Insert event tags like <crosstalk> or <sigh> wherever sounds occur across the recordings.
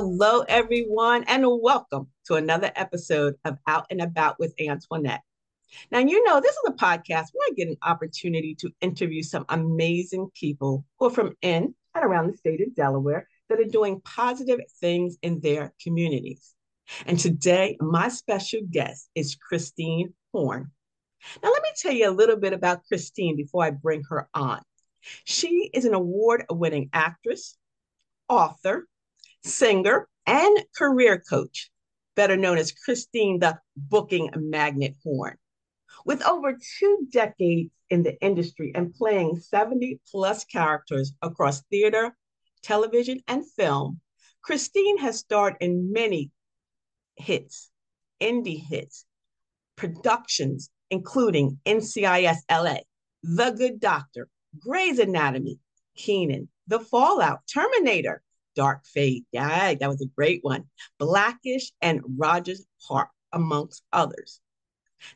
Hello, everyone, and welcome to another episode of Out and About with Antionette. Now, you know, this is a podcast where I get an opportunity to interview some amazing people who are from in and around the state of Delaware that are doing positive things in their communities. And today, my special guest is Christine Horn. Now, let me tell you a little bit about Christine before I bring her on. She is an award winning actress, author, singer, and career coach, better known as Christine the Booking Magnet Horn. With over two decades in the industry and playing 70 plus characters across theater, television, and film, Christine has starred in many hits, indie hits, productions, including NCIS LA, The Good Doctor, Grey's Anatomy, Kenan, The Fallout, Terminator, Dark Fate. Yeah, that was a great one. Blackish and Rogers Park, amongst others.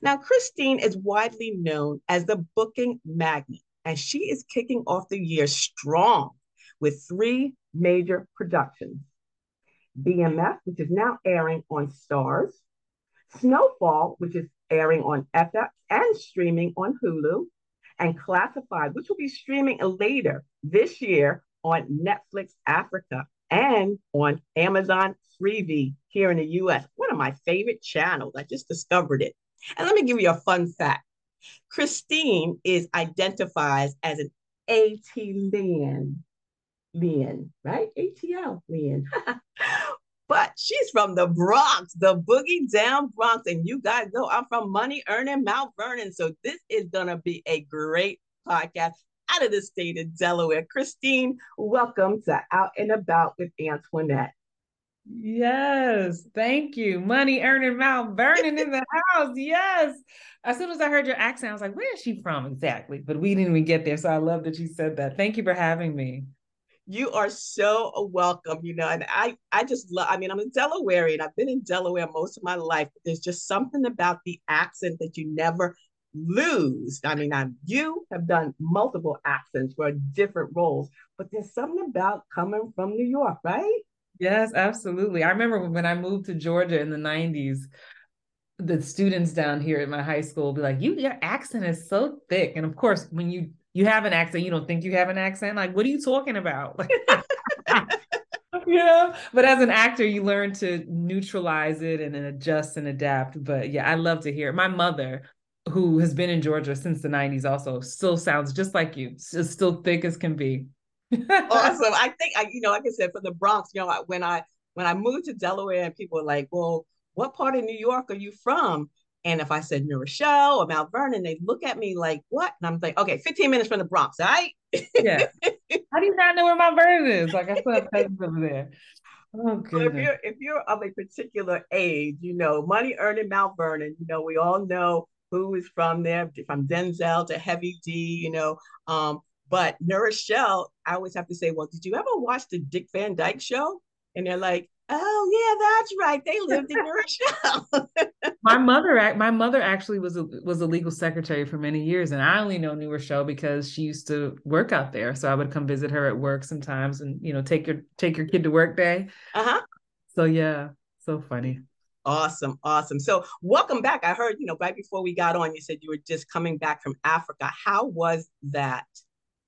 Now, Christine is widely known as the booking magnet, and she is kicking off the year strong with three major productions BMF, which is now airing on Starz, Snowfall, which is airing on FX and streaming on Hulu, and Classified, which will be streaming later this year on Netflix Africa and on Amazon Freevee here in the US. One of my favorite channels. I just discovered it. And let me give you a fun fact. Christine is identifies as an ATLian, Lian, right? ATL Lian. <laughs> but she's from the Bronx, the boogie down Bronx. And you guys know I'm from money earning Mount Vernon. So this is going to be a great podcast out of the state of Delaware. Christine, welcome to Out and About with Antionette. Yes, thank you. Money earning Mount Vernon in the house. Yes. As soon as I heard your accent, I was like, where is she from exactly? But we didn't even get there. So I love that you said that. Thank you for having me. You are so welcome, you know, and I I just love, I mean, I'm a Delawarean. I've been in Delaware most of my life, but there's just something about the accent that you never lose. I mean, I'm, you have done multiple accents for different roles, but there's something about coming from New York, right? Yes, absolutely. I remember when I moved to Georgia in the 90s, the students down here at my high school would be like, "You, your accent is so thick." And of course, when you you have an accent, you don't think you have an accent. Like, what are you talking about? <laughs> know but as an actor you learn to neutralize it and, and adjust and adapt but yeah i love to hear it. my mother who has been in Georgia since the 90s also still sounds just like you. It's still thick as can be. <laughs> awesome. I think I, you know, like I said, from the Bronx, you know, when I when I moved to Delaware and people were like, Well, what part of New York are you from? And if I said New Rochelle or Mount Vernon, they look at me like, what? And I'm like, okay, 15 minutes from the Bronx, all right? yeah. <laughs> How do you not know where Mount Vernon is? Like I still have cousins over there. Oh, so if you're if you're of a particular age, you know, money earning Mount Vernon, you know, we all know who is from there, from Denzel to Heavy D, you know. Um, but New Rochelle, I always have to say, well, did you ever watch the Dick Van Dyke show? And they're like, oh yeah, that's right. They lived in New Rochelle. <laughs> my mother, my mother actually was a was a legal secretary for many years, and I only know New Rochelle because she used to work out there. So I would come visit her at work sometimes, and you know, take your take your kid to work day. Uh huh. So yeah, so funny. Awesome, awesome. So, welcome back. I heard, you know, right before we got on, you said you were just coming back from Africa. How was that?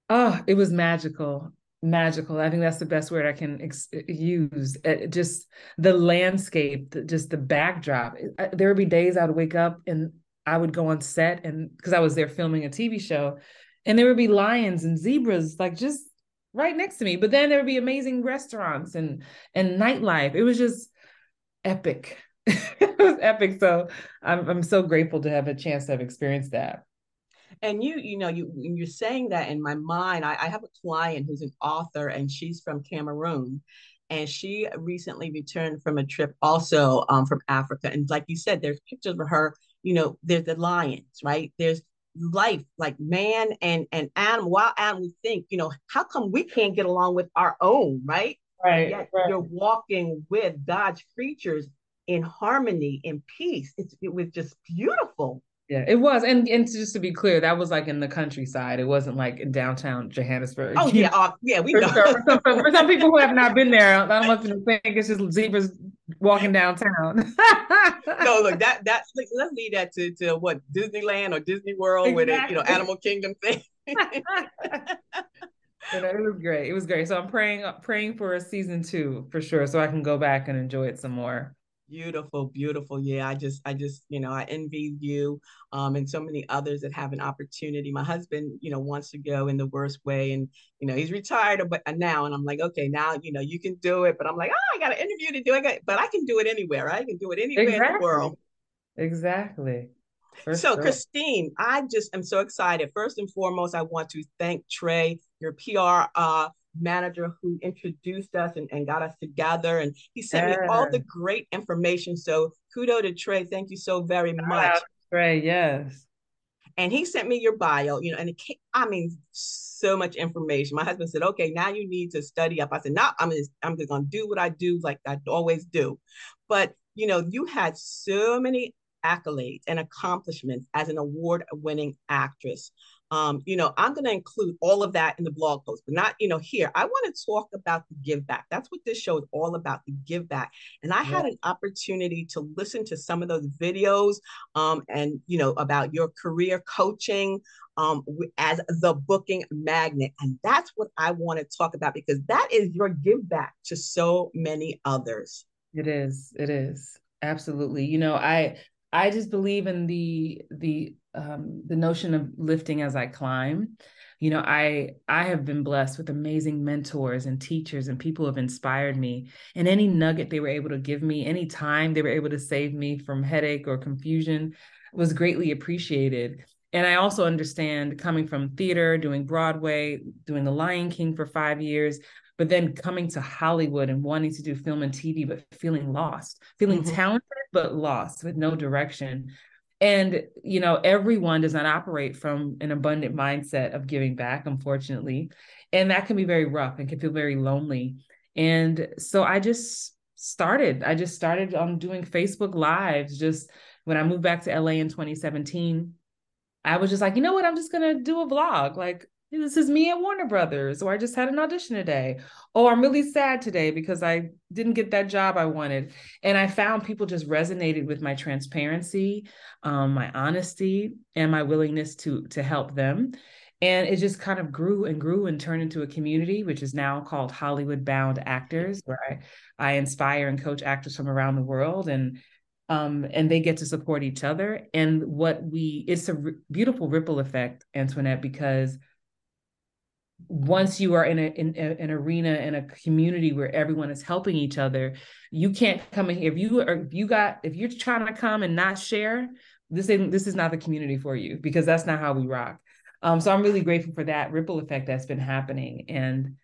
Oh, it was magical. Magical. I think that's the best word I can ex- use. Uh, just the landscape, just the backdrop. There would be days I would wake up and I would go on set, and because I was there filming a TV show, and there would be lions and zebras like just right next to me. But then there would be amazing restaurants and and nightlife. It was just epic <laughs> it was epic. So I'm I'm so grateful to have a chance to have experienced that. And you, you know, you you're saying that in my mind, I, I have a client who's an author and she's from Cameroon. And she recently returned from a trip also um, from Africa. And like you said, there's pictures of her, you know, there's the lions, right? There's life like man and and animal wild animals think you know how come we can't get along with our own right right, yet right. you're walking with god's creatures in harmony, in peace. It's, it was just beautiful. Yeah, it was, and and just to be clear, that was like in the countryside. It wasn't like in downtown Johannesburg. Oh yeah, <laughs> uh, yeah, we know. For, some, for some people who have not been there, I don't want them to <laughs> think it's just zebras walking downtown. no, look, <laughs> that that let's leave that to to what Disneyland or Disney World, exactly. where the you know Animal Kingdom thing. you know, it was great. It was great. So I'm praying praying for a season two for sure, so I can go back and enjoy it some more. Beautiful, beautiful. Yeah, I just, I just, you know, I envy you um, and so many others that have an opportunity. My husband, you know, wants to go in the worst way, and you know, he's retired, but now, and I'm like, okay, now, you know, you can do it, but I'm like, oh, I got an interview to do. I got, but I can do it anywhere. I can do it anywhere exactly. in the world. Exactly. For so, sure. Christine, I just am so excited. First and foremost, I want to thank Trey, your PR uh, manager who introduced us and, and got us together. And he sent yeah. me all the great information. So kudo to Trey. Thank you so very much. Trey, yes. And he sent me your bio, you know, and it came, I mean, so much information. My husband said, okay, now you need to study up. I said, no, I'm just, I'm just gonna do what I do like I always do. But you know, you had so many accolades and accomplishments as an award winning actress. Um, you know, I'm going to include all of that in the blog post, but not, you know, here. I want to talk about the give back. That's what this show is all about the give back. And I yeah. had an opportunity to listen to some of those videos um, and, you know, about your career coaching um, as the booking magnet. And that's what I want to talk about because that is your give back to so many others. It is. It is. Absolutely. You know, I I just believe in the the um, the notion of lifting as I climb. You know, I I have been blessed with amazing mentors and teachers and people who have inspired me. And any nugget they were able to give me, any time they were able to save me from headache or confusion, was greatly appreciated. And I also understand coming from theater, doing Broadway, doing The Lion King for five years, but then coming to Hollywood and wanting to do film and TV, but feeling lost, feeling mm-hmm. talented, but lost with no direction. And, you know, everyone does not operate from an abundant mindset of giving back, unfortunately. And that can be very rough and can feel very lonely. And so I just started, I just started on um, doing Facebook Lives just when I moved back to LA in 2017. I was just like, you know what? I'm just going to do a vlog. Like, this is me at Warner Brothers, or I just had an audition today. Oh, I'm really sad today because I didn't get that job I wanted. And I found people just resonated with my transparency, um, my honesty, and my willingness to to help them. And it just kind of grew and grew and turned into a community, which is now called Hollywood Bound Actors, where I, I inspire and coach actors from around the world. And um, and they get to support each other. And what we, it's a r- beautiful ripple effect, Antionette, because once you are in, a, in a, an arena in a community where everyone is helping each other you can't come in here. If you are if you got if you're trying to come and not share this isn't this is not the community for you because that's not how we rock. Um so i'm really grateful for that ripple effect that's been happening. And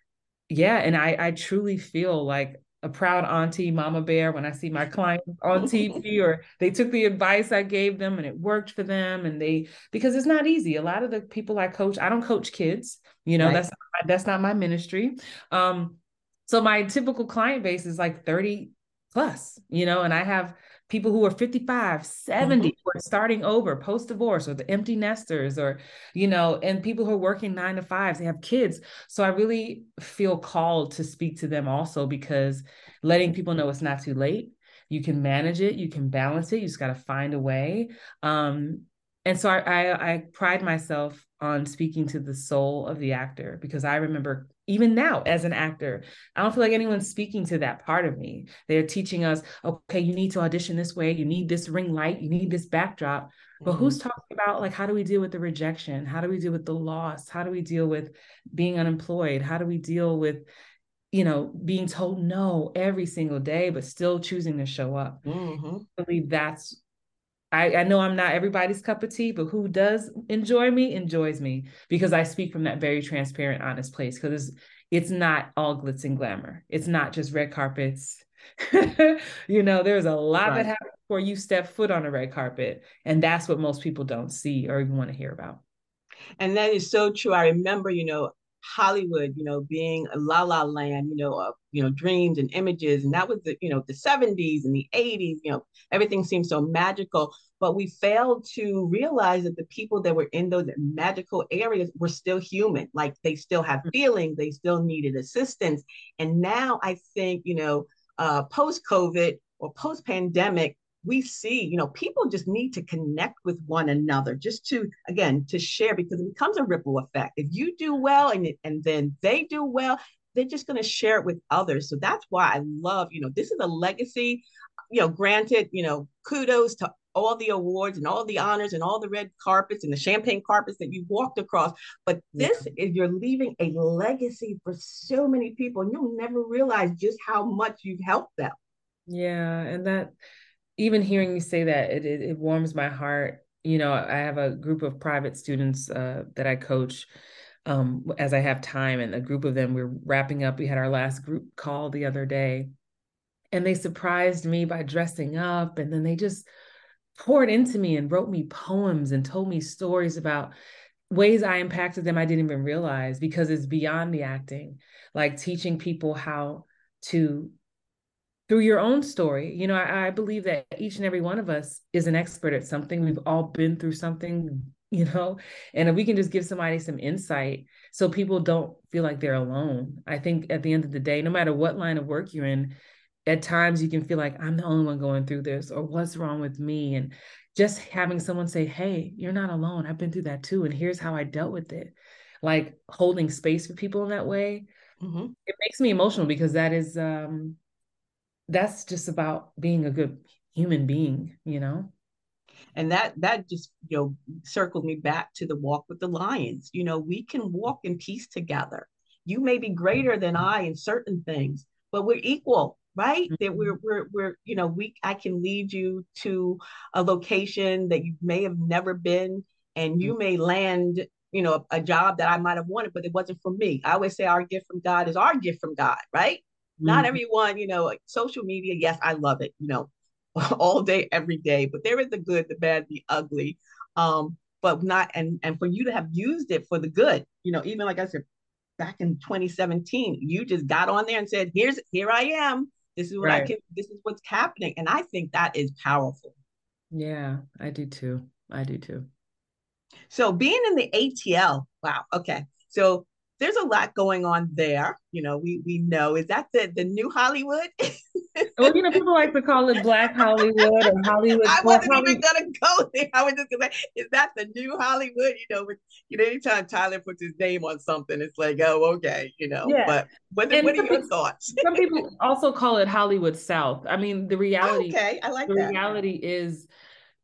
yeah and i i truly feel like a proud auntie, mama bear, when I see my clients on <laughs> TV or they took the advice I gave them and it worked for them. And they, because it's not easy. A lot of the people I coach, I don't coach kids, you know, right. that's, that's not my ministry. Um, so my typical client base is like 30 plus, you know, and I have people who are 55 70 mm-hmm. who are starting over post divorce or the empty nesters or you know and people who are working nine to fives they have kids. So i really feel called to speak to them also because letting people know it's not too late. You can manage it you can balance it you just got to find a way. Um, and so I, I, I pride myself on speaking to the soul of the actor because I remember even now as an actor, I don't feel like anyone's speaking to that part of me. They're teaching us, okay, you need to audition this way, you need this ring light, you need this backdrop. But mm-hmm. who's talking about like how do we deal with the rejection? How do we deal with the loss? How do we deal with being unemployed? How do we deal with you know being told no every single day but still choosing to show up mm-hmm. i believe that's I, I know I'm not everybody's cup of tea, but who does enjoy me enjoys me because I speak from that very transparent, honest place. Because it's, it's not all glitz and glamour. It's not just red carpets. <laughs> you know, there's a lot right. that happens before you step foot on a red carpet. And that's what most people don't see or even want to hear about. And that is so true. I remember, you know, Hollywood, you know, being a la la land, you know, of, you know, dreams and images. And that was the, you know, the 70s and the 80s, you know, everything seemed so magical. But we failed to realize that the people that were in those magical areas were still human. Like they still have mm. feelings, they still needed assistance. And now I think, you know, uh, post COVID or post pandemic, we see, you know, people just need to connect with one another, just to again to share because it becomes a ripple effect. If you do well and and then they do well, they're just going to share it with others. So that's why I love, you know, this is a legacy. You know, granted, you know, kudos to all the awards and all the honors and all the red carpets and the champagne carpets that you walked across. But this yeah. is you're leaving a legacy for so many people, and you'll never realize just how much you've helped them. Yeah, and that even hearing you say that, it, it, it warms my heart. You know, I have a group of private students uh, that I coach um, as I have time, and a group of them we're wrapping up. We had our last group call the other day, and they surprised me by dressing up, and then they just poured into me and wrote me poems and told me stories about ways I impacted them I didn't even realize because it's beyond the acting, like teaching people how to through your own story. You know, I, I, believe that each and every one of us is an expert at something. We've all been through something, <laughs> you know, and if we can just give somebody some insight so people don't feel like they're alone. I think at the end of the day, no matter what line of work you're in, at times you can feel like I'm the only one going through this or what's wrong with me. And just having someone say, Hey, you're not alone. I've been through that too. And here's how I dealt with it. Like holding space for people in that way. Mm-hmm. It makes me emotional because that is um that's just about being a good human being, you know? And that that just you know circled me back to the walk with the lions. You know, we can walk in peace together. You may be greater than I in certain things, but we're equal right mm-hmm. that we're we're we're you know we i can lead you to a location that you may have never been and you mm-hmm. may land you know a, a, job that i might have wanted but it wasn't for me i always say our gift from god is our gift from god right not mm-hmm. everyone, you know, like social media, yes, I love it, you know, <laughs> all day, every day, but there is the good, the bad, the ugly. Um, but not and and for you to have used it for the good, you know, even like I said, back in 2017, you just got on there and said, Here's here I am. This is what right. I can, this is what's happening. And I think that is powerful. Yeah, I do too. I do too. So being in the ATL, wow, okay. So there's a lot going on there. You know, we we know is that the the new Hollywood. well, you know, people like to call it Black Hollywood or Hollywood. I wasn't even gonna go there. I was just gonna say, is that the new Hollywood? You know, with, you know, anytime Tyler puts his name on something, it's like, oh, okay, you know. Yeah. But what, what are your thoughts? some people also call it Hollywood South. I mean, the reality. okay, I like the that. reality is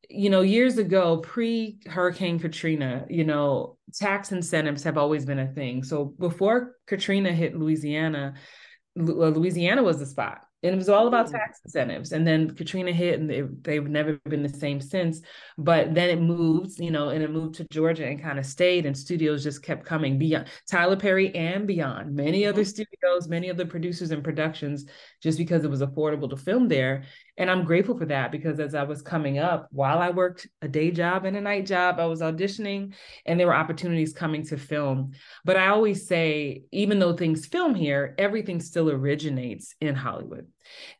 you know, years ago, pre Hurricane Katrina, you know, tax incentives have always been a thing. So before Katrina hit Louisiana, uh, Louisiana was the spot and it was all about mm. tax incentives. And then Katrina hit, and they, they've never been the same since. But then it moved, you know, and it moved to Georgia and kind of stayed, and studios just kept coming beyond Tyler Perry and beyond. Many other mm. studios, many other producers and productions, just because it was affordable to film there. And I'm grateful for that because as I was coming up, while I worked a day job and a night job, I was auditioning and there were opportunities coming to film. But I always say, even though things film here, everything still originates in Hollywood.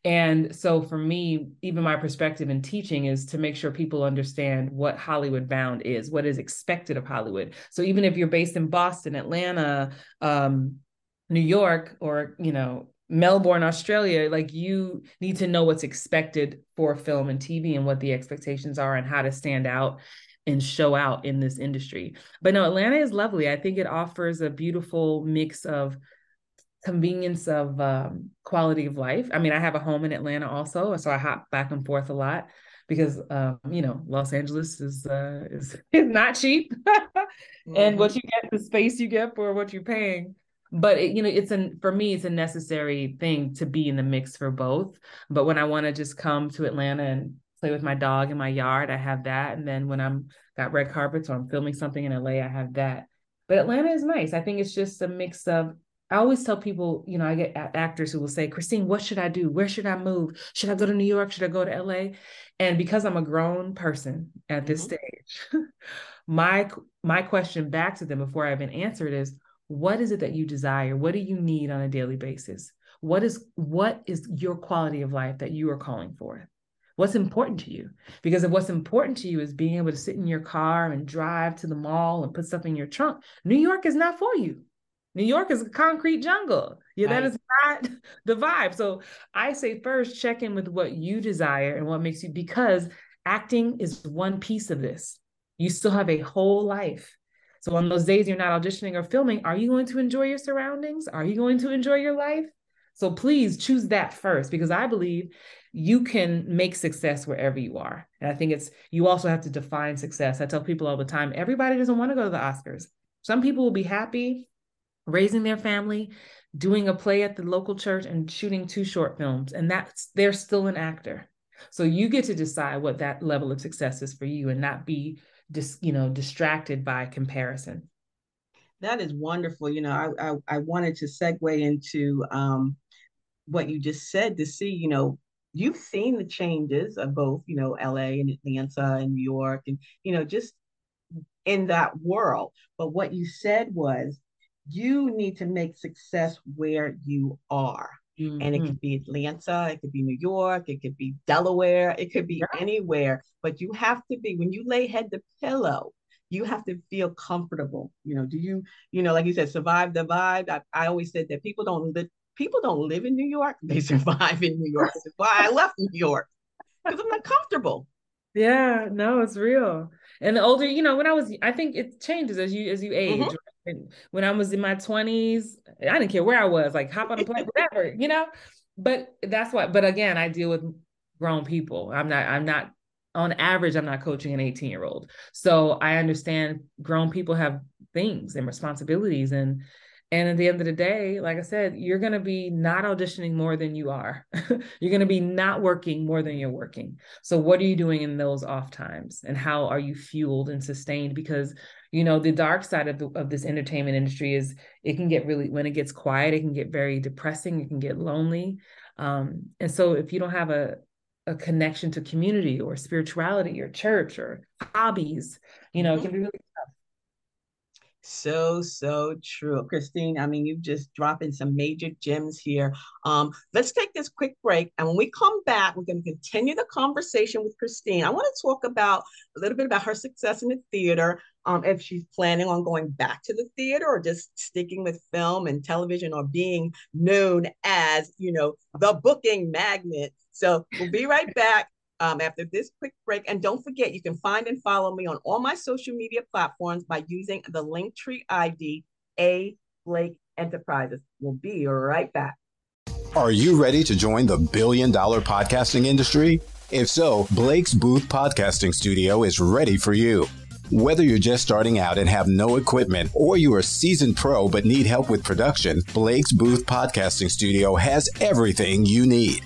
And so for me, even my perspective in teaching is to make sure people understand what Hollywood bound is, what is expected of Hollywood. So even if you're based in Boston, Atlanta, um, New York, or you know, Melbourne, Australia, like you need to know what's expected for film and TV and what the expectations are and how to stand out and show out in this industry. But no, Atlanta is lovely. I think it offers a beautiful mix of convenience of um, quality of life. I mean, I have a home in Atlanta also, so I hop back and forth a lot because um, you know Los Angeles is uh, is, <laughs> is not cheap, <laughs> mm-hmm. and what you get, the space you get for what you're paying. But it, you know, it's an for me, it's a necessary thing to be in the mix for both. But when I want to just come to Atlanta and play with my dog in my yard, I have that. And then when I'm got red carpets or I'm filming something in LA, I have that. But Atlanta is nice. I think it's just a mix of I always tell people, you know, I get actors who will say, Christine, what should I do? Where should I move? Should I go to New York? Should I go to LA? And because I'm a grown person at this mm-hmm. stage, <laughs> my my question back to them before I even answered is, what is it that you desire? What do you need on a daily basis? What is what is your quality of life that you are calling for? What's important to you? Because if what's important to you is being able to sit in your car and drive to the mall and put stuff in your trunk, New York is not for you. New York is a concrete jungle. Yeah, right. that is not <laughs> the vibe. So I say first check in with what you desire and what makes you because acting is one piece of this. You still have a whole life. So on those days you're not auditioning or filming, are you going to enjoy your surroundings? Are you going to enjoy your life? So please choose that first because I believe you can make success wherever you are. And I think it's you also have to define success. I tell people all the time, everybody doesn't want to go to the Oscars. Some people will be happy raising their family, doing a play at the local church and shooting two short films and that's they're still an actor. So you get to decide what that level of success is for you and not be just, you know, distracted by comparison. That is wonderful. You know, I I, I wanted to segue into um, what you just said to see, you know, you've seen the changes of both, you know, LA and Atlanta and New York and, you know, just in that world. But what you said was you need to make success where you are. Mm-hmm. And it could be Atlanta, it could be New York, it could be Delaware, it could be yeah. anywhere. But you have to be, when you lay head to pillow, you have to feel comfortable. You know, do you, you know, like you said, survive the vibe? I, I always said that people don't live, people don't live in New York, they <laughs> survive in New York. That's why I left New York. Because I'm not comfortable. Yeah, no, it's real. And the older, you know, when I was, I think it changes as you as you age. Mm-hmm. When I was in my twenties, I didn't care where I was, like hop on a plane, whatever, you know. But that's why. But again, I deal with grown people. I'm not. I'm not. On average, I'm not coaching an 18 year old. So I understand grown people have things and responsibilities, and and at the end of the day, like I said, you're going to be not auditioning more than you are. <laughs> you're going to be not working more than you're working. So, what are you doing in those off times? And how are you fueled and sustained? Because, you know, the dark side of, the, of this entertainment industry is it can get really, when it gets quiet, it can get very depressing, it can get lonely. Um, and so, if you don't have a, a connection to community or spirituality or church or hobbies, you know, mm-hmm. it can be really so, so true. Christine, I mean, you've just dropping some major gems here. Um, let's take this quick break. And when we come back, we're going to continue the conversation with Christine. I want to talk about a little bit about her success in the theater, um, if she's planning on going back to the theater or just sticking with film and television or being known as, you know, the booking magnet. So we'll be right back um, after this quick break. And don't forget, you can find and follow me on all my social media platforms by using the Linktree ID A Blake Enterprises. We'll be right back. Are you ready to join the billion dollar podcasting industry? If so, Blake's Booth Podcasting Studio is ready for you. Whether you're just starting out and have no equipment, or you are a seasoned pro but need help with production, Blake's Booth Podcasting Studio has everything you need.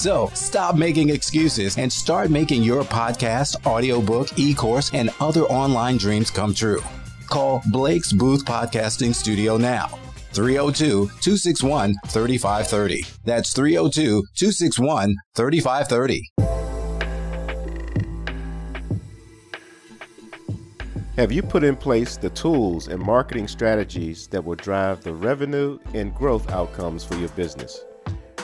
So stop making excuses and start making your podcast, audiobook, e course, and other online dreams come true. Call Blake's Booth Podcasting Studio now. 302 261 3530. That's 302 261 3530. Have you put in place the tools and marketing strategies that will drive the revenue and growth outcomes for your business?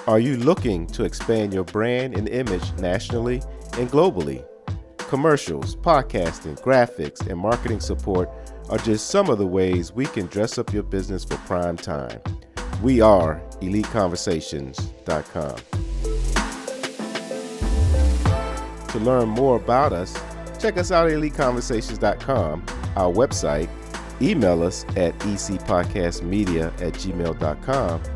Are you looking to expand your brand and image nationally and globally? Commercials, podcasting, graphics, and marketing support are just some of the ways we can dress up your business for prime time. We are EliteConversations.com. To learn more about us, check us out at EliteConversations.com, our website, email us at ecpodcastmedia at gmail.com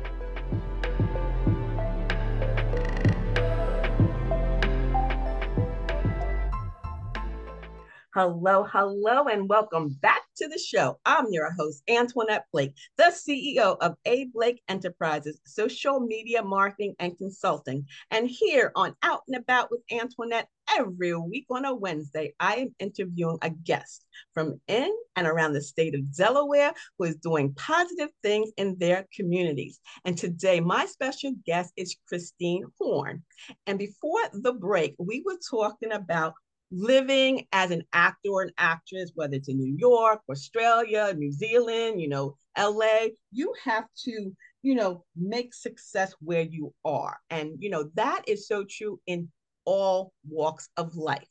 Hello, hello, and welcome back to the show. I'm your host, Antionette Blake, the CEO of A. Blake Enterprises, social media marketing and consulting. And here on Out and About with Antionette, every week on a Wednesday, I am interviewing a guest from in and around the state of Delaware who is doing positive things in their communities. And today, my special guest is Christine Horn. And before the break, we were talking about living as an actor or an actress, whether it's in New York, Australia, New Zealand, you know, LA, you have to, you know, make success where you are. And, you know, that is so true in all walks of life.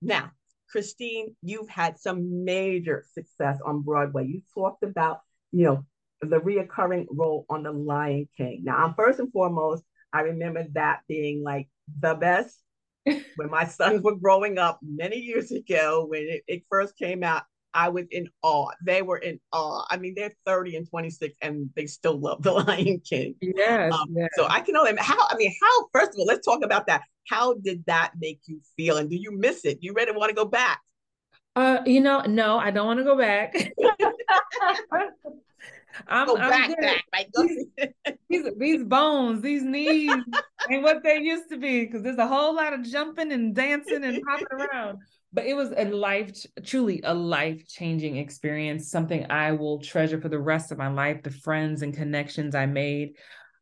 Now, Christine, you've had some major success on Broadway. You talked about, you know, the reoccurring role on The Lion King. Now, first and foremost, I remember that being like the best when my sons were growing up many years ago, when it, it, first came out, I was in awe. They were in awe. I mean, they're 30 and 26 and they still love The Lion King. Yes, um, yes. So I can only how, I mean, how, first of all, let's talk about that. How did that make you feel? And do you miss it? You to want to go back? Uh, you know, no, I don't want to go back. <laughs> <laughs> I'm, Go I'm back, good. back, right? these, these bones, these knees, and what they used to be, because there's a whole lot of jumping and dancing and hopping around. But it was a life, truly a life changing experience, something I will treasure for the rest of my life. The friends and connections I made.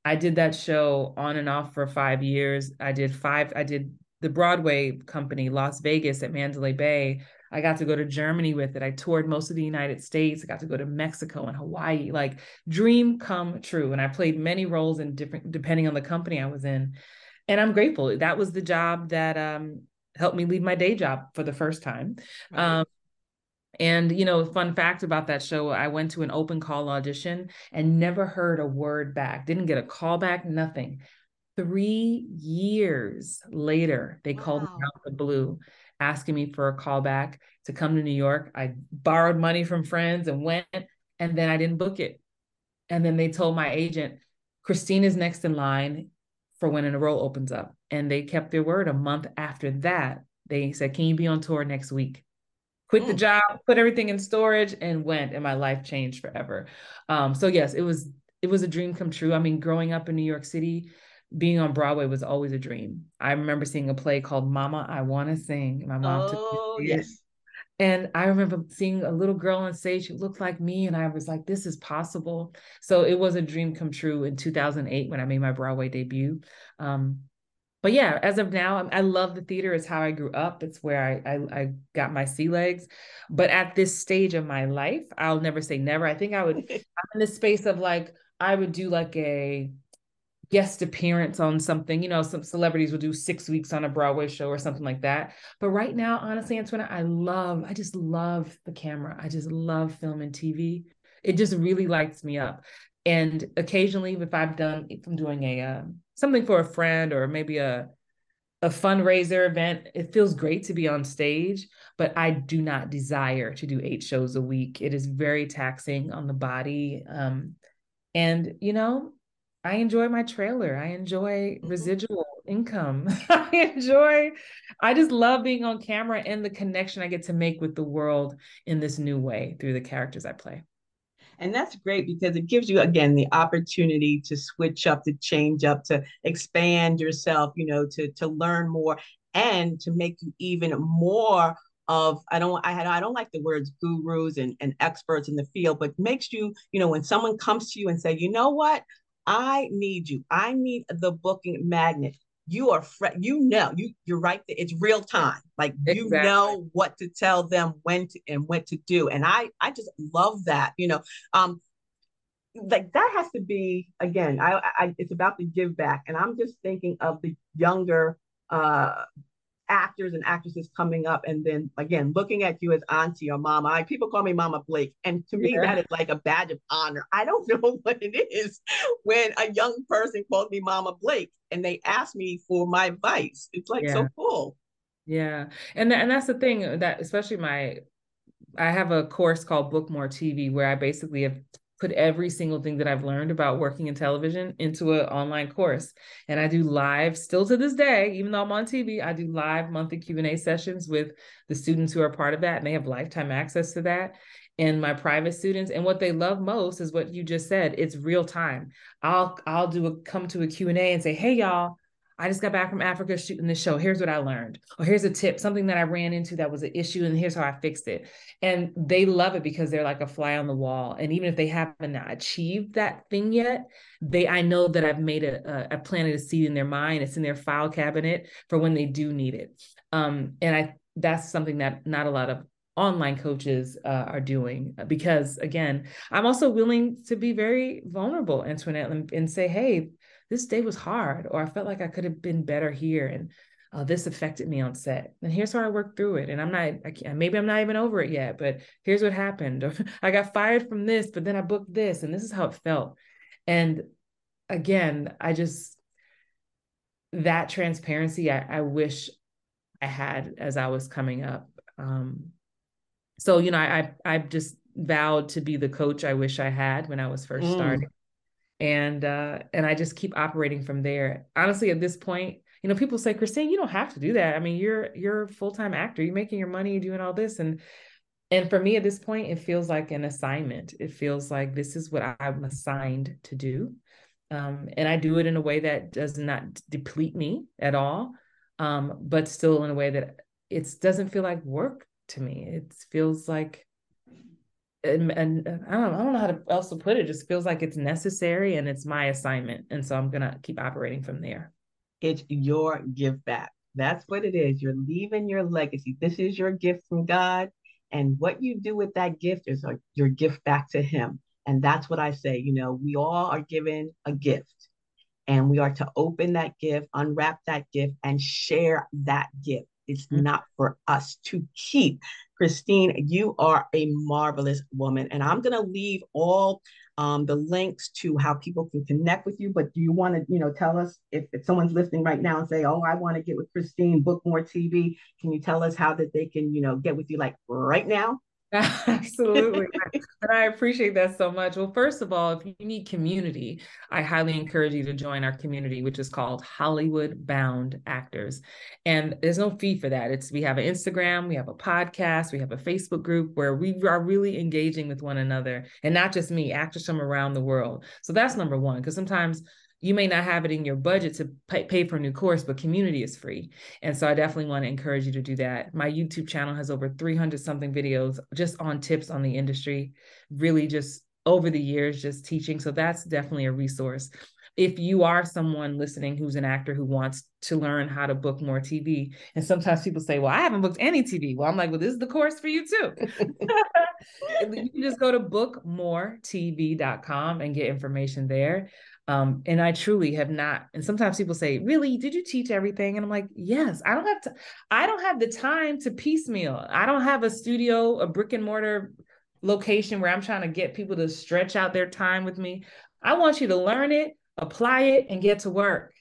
I did that show on and off for five years. I did five, I did the Broadway company, Las Vegas at Mandalay Bay I got to go to Germany with it. I toured most of the United States. I got to go to Mexico and Hawaii. Like dream come true. And I played many roles in different depending on the company I was in. And I'm grateful. That was the job that um, helped me leave my day job for the first time. Right. Um, and you know, fun fact about that show, I went to an open call audition and never heard a word back. Didn't get a call back, nothing. Three years later, they wow. called me out the blue asking me for a call back to come to New York. I borrowed money from friends and went, and then I didn't book it. And then they told my agent, Christine is next in line for when a role opens up. And they kept their word. A month after that, they said, Can you be on tour next week? Quit the mm. job, put everything in storage, and went, and my life changed forever. Um, so yes, it was it was a dream come true. I mean, growing up in New York City, being on Broadway was always a dream. I remember seeing a play called Mama, I Want to Sing. My mom oh, took me. yes. And I remember seeing a little girl on stage who looked like me, and I was like, this is possible. So it was a dream come true in 2008 when I made my Broadway debut. Um, but yeah, as of now, I love the theater. It's how I grew up. It's where I, I, I got my sea legs. But at this stage of my life, I'll never say never. I think I would. <laughs> I'm in the space of like I would do like a guest appearance on something. You know, some celebrities will do six weeks on a Broadway show or something like that. But right now, honestly, Antionette, I love, I just love the camera. I just love film and TV. It just really lights me up. And occasionally, if I've done, if I'm doing a uh, something for a friend or maybe a a fundraiser event, it feels great to be on stage, but I do not desire to do eight shows a week. It is very taxing on the body. Um, and you know, I enjoy my trailer. I enjoy mm-hmm. residual income. <laughs> I enjoy, I just love being on camera and the connection I get to make with the world in this new way through the characters I play. And that's great because it gives you, again, the opportunity to switch up, to change up, to expand yourself, you know, to, to learn more and to make you even more of I don't I had I don't like the words gurus and, and experts in the field, but makes you, you know, when someone comes to you and say, you know what, I need you. I need the booking magnet. You are fre- you know you you're right. There. It's real time. Like exactly. you know what to tell them when to and what to do. And I I just love that. You know, um, like that has to be again. I, I it's about the give back, and I'm just thinking of the younger uh actors and actresses coming up and then again looking at you as auntie or mama. I, people call me mama blake and to me yeah. that is like a badge of honor. I don't <laughs> know what it is when a young person calls me mama blake and they ask me for my advice. It's like yeah. so cool. Yeah. And th- and that's the thing that especially my i have a course called book more tv where i basically have put every single thing that I've learned about working in television into an online course. And I do live still to this day, even though I'm on TV, I do live monthly Q&A sessions with the students who are part of that and they have lifetime access to that and my private students and what they love most is what you just said it's real time i'll i'll do a come to a q&a and say hey y'all I just got back from Africa shooting the show. Here's what I learned. Or here's a tip, something that I ran into that was an issue, and here's how I fixed it. And they love it because they're like a fly on the wall. And even if they haven't achieved that thing yet, they I know that I've made a, planted a seed in their mind. It's in their file cabinet for when they do need it. Um, and I that's something that not a lot of online coaches uh, are doing because again i'm also willing to be very vulnerable antionette and, and say hey this day was hard, or I felt like I could have been better here. And uh, this affected me on set. And here's how I worked through it. And I'm not, I can't, maybe I'm not even over it yet, but here's what happened. Or <laughs> I got fired from this, but then I booked this, and this is how it felt. And again, I just, that transparency, I, I wish I had as I was coming up. Um, so, you know, I, I, I just vowed to be the coach I wish I had when I was first mm. starting and uh and i just keep operating from there. Honestly at this point you know people say christine you don't have to do that. I mean you're you're a full-time actor. You're making your money doing all this. And and for me at this point it feels like an assignment. It feels like this is what i'm assigned to do. Um, and i do it in a way that does not deplete me at all um, but still in a way that it doesn't feel like work to me. It feels like and, and I don't I don't know how to else to put it. it. Just feels like it's necessary and it's my assignment, and so I'm gonna keep operating from there. It's your give back. That's what it is. You're leaving your legacy. This is your gift from God, and what you do with that gift is a, your gift back to Him. And that's what I say. You know, we all are given a gift, and we are to open that gift, unwrap that gift, and share that gift. It's mm-hmm. not for us to keep. Christine, you are a marvelous woman. And I'm going to leave all um, the links to how people can connect with you. But do you want to, you know, tell us if, if someone's listening right now and say, oh, I want to get with Christine, book more TV. Can you tell us how that they can, you know, get with you like right now? <laughs> Absolutely. and I appreciate that so much. Well, first of all, if you need community, I highly encourage you to join our community, which is called Hollywood Bound Actors. And there's no fee for that. It's we have an Instagram, we have a podcast, we have a Facebook group where we are really engaging with one another and not just me, actors from around the world. So that's number one, because sometimes you may not have it in your budget to pay, pay, for a new course, but community is free. And so I definitely want to encourage you to do that. My YouTube channel has over 300 something videos just on tips on the industry, really just over the years, just teaching. So that's definitely a resource. If you are someone listening who's an actor who wants to learn how to book more TV, and sometimes people say, Well, I haven't booked any TV. Well, I'm like, Well, this is the course for you too. <laughs> <laughs> you can just go to bookmoretv.com and get information there. Um, and I truly have not. And sometimes people say, "Really? Did you teach everything?" And I'm like, "Yes. I don't have to. I don't have the time to piecemeal. I don't have a studio, a brick and mortar location where I'm trying to get people to stretch out their time with me. I want you to learn it, apply it, and get to work."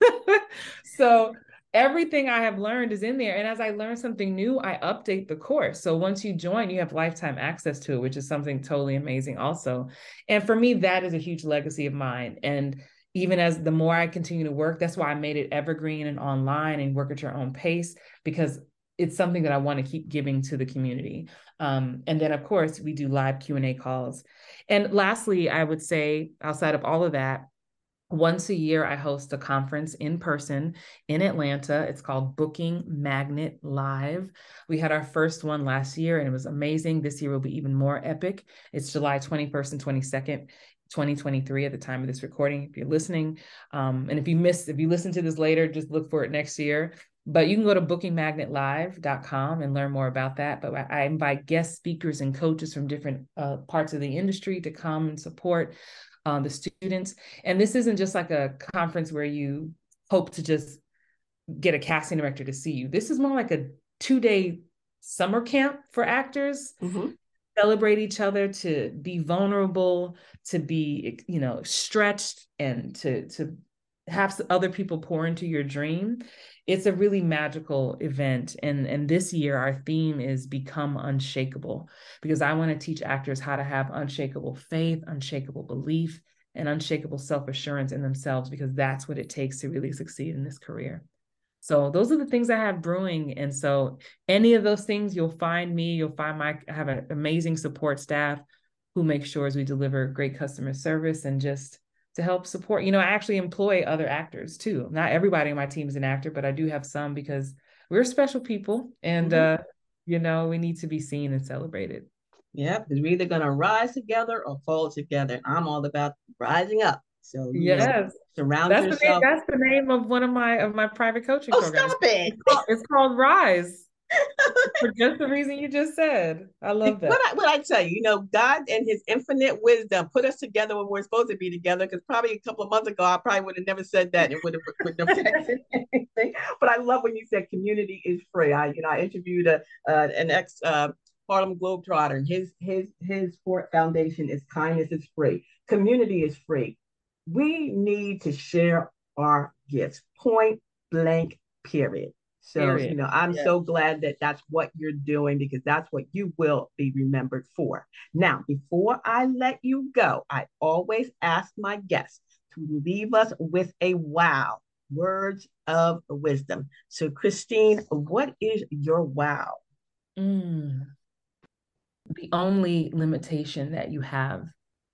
<laughs> so everything I have learned is in there. And as I learn something new, I update the course. So once you join, you have lifetime access to it, which is something totally amazing, also. And for me, that is a huge legacy of mine. And even as the more I continue to work, that's why I made it evergreen and online and work at your own pace because it's something that I want to keep giving to the community. Um, and then, of course, we do live Q and A calls. And lastly, I would say, outside of all of that, once a year, I host a conference in person in Atlanta. It's called Booking Magnet Live. We had our first one last year and it was amazing. This year will be even more epic. It's July 21st and 22nd. 2023 at the time of this recording if you're listening um, and if you missed if you listen to this later just look for it next year but you can go to bookingmagnetlive.com and learn more about that but i invite guest speakers and coaches from different uh, parts of the industry to come and support um, the students. And this isn't just like a conference where you hope to just get a casting director to see you. This is more like a two day summer camp for actors. Mm-hmm. Celebrate each other, to be vulnerable, to be, you know, stretched, and to to have other people pour into your dream it's a really magical event. And and this year our theme is become unshakable because i want to teach actors how to have unshakable faith unshakable belief and unshakable self-assurance in themselves because that's what it takes to really succeed in this career. So those are the things i have brewing. And so any of those things you'll find me you'll find my I have an amazing support staff who make sure as we deliver great customer service and just to help support. You know, I actually employ other actors too. Not everybody on my team is an actor, but I do have some because we're special people and mm-hmm. uh, you know, we need to be seen and celebrated. Yeah, because we're either gonna rise together or fall together. I'm all about rising up. So yes, surround that's yourself. The name, that's the name of one of my of my private coaching oh, programs. Stop it. It's called, it's called Rise. For just the reason you just said. I love that. What I, what I tell you, you know, God and His infinite wisdom put us together when we're supposed to be together. Because probably a couple of months ago, I probably would have never said that. It would have affected <laughs> anything. But I love when you said community is free. I you know I interviewed a uh, an ex. Uh, Harlem Globetrotter, and his his his foundation is kindness is free. Community is free. We need to share our gifts. Point blank. Period. So, Period. you know, I'm yes. so glad that that's what you're doing because that's what you will be remembered for. Now, before I let you go, I always ask my guests to leave us with a wow, words of wisdom. So, Christine, what is your wow? Mm. The only limitation that you have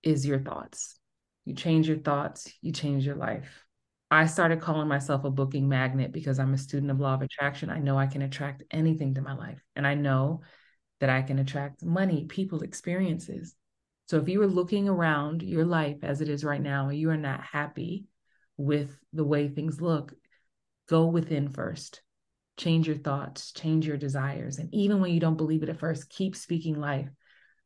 is your thoughts. You change your thoughts, you change your life. I started calling myself a booking magnet because I'm a student of law of attraction. I know I can attract anything to my life. And I know that I can attract money, people, experiences. So if you are looking around your life as it is right now and you are not happy with the way things look, go within first. Change your thoughts, change your desires. And even when you don't believe it at first, keep speaking life.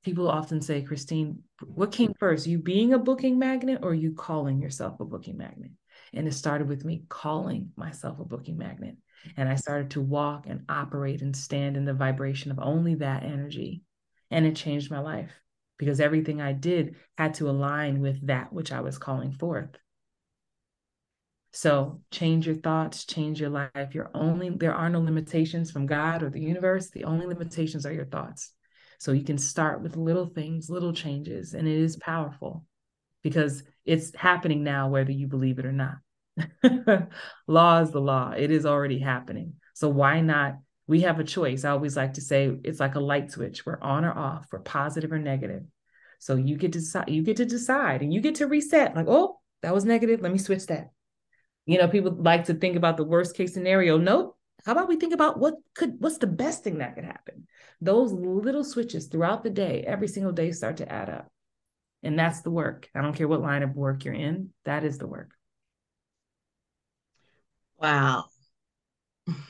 People often say, Christine, what came first, you being a booking magnet or you calling yourself a booking magnet? And it started with me calling myself a booking magnet. And I started to walk and operate and stand in the vibration of only that energy. And it changed my life because everything I did had to align with that which I was calling forth. So change your thoughts, change your life. You're only there are no limitations from God or the universe. The only limitations are your thoughts. So you can start with little things, little changes, and it is powerful because it's happening now, whether you believe it or not. <laughs> law is the law, it is already happening. So why not? We have a choice. I always like to say it's like a light switch. We're on or off, we're positive or negative. So you get to decide, you get to decide and you get to reset, like, oh, that was negative. Let me switch that. You know, people like to think about the worst case scenario. Nope. How about we think about what could what's the best thing that could happen? Those little switches throughout the day, every single day start to add up. And that's the work. I don't care what line of work you're in, that is the work. Wow. <laughs>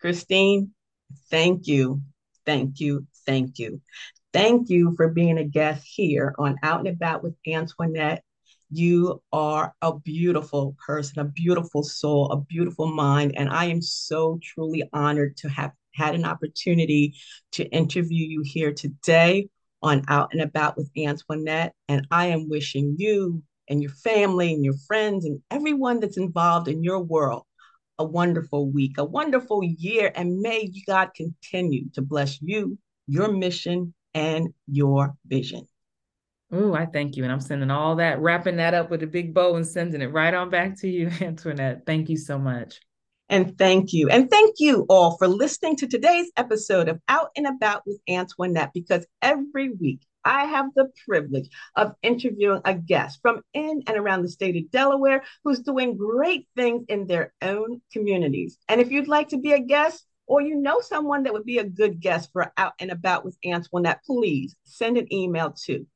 Christine, thank you. Thank you. Thank you. Thank you for being a guest here on Out and About with Antionette. You are a beautiful person, a beautiful soul, a beautiful mind. And I am so truly honored to have had an opportunity to interview you here today on Out and About with Antionette. And I am wishing you and your family and your friends and everyone that's involved in your world a wonderful week, a wonderful year. And may God continue to bless you, your mission, and your vision. Oh, I thank you. And I'm sending all that, wrapping that up with a big bow and sending it right on back to you, <laughs> Antionette. Thank you so much. And thank you. And thank you all for listening to today's episode of Out and About with Antionette, because every week I have the privilege of interviewing a guest from in and around the state of Delaware who's doing great things in their own communities. And if you'd like to be a guest, or you know someone that would be a good guest for Out and About with Antionette, please send an email to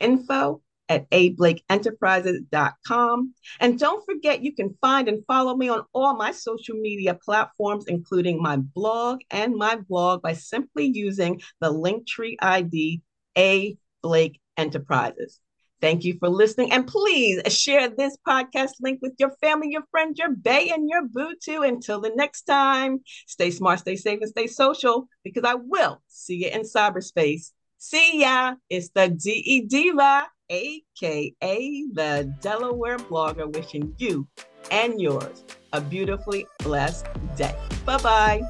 info at ablakeenterprises.com. And don't forget, you can find and follow me on all my social media platforms, including my blog and my blog, by simply using the Linktree ID A Blake Enterprises. Thank you for listening. And please share this podcast link with your family, your friends, your bay, and your boo too. Until the next time, stay smart, stay safe, and stay social because I will see you in cyberspace. See ya. It's the DE Diva, aka the Delaware blogger, wishing you and yours a beautifully blessed day. Bye bye.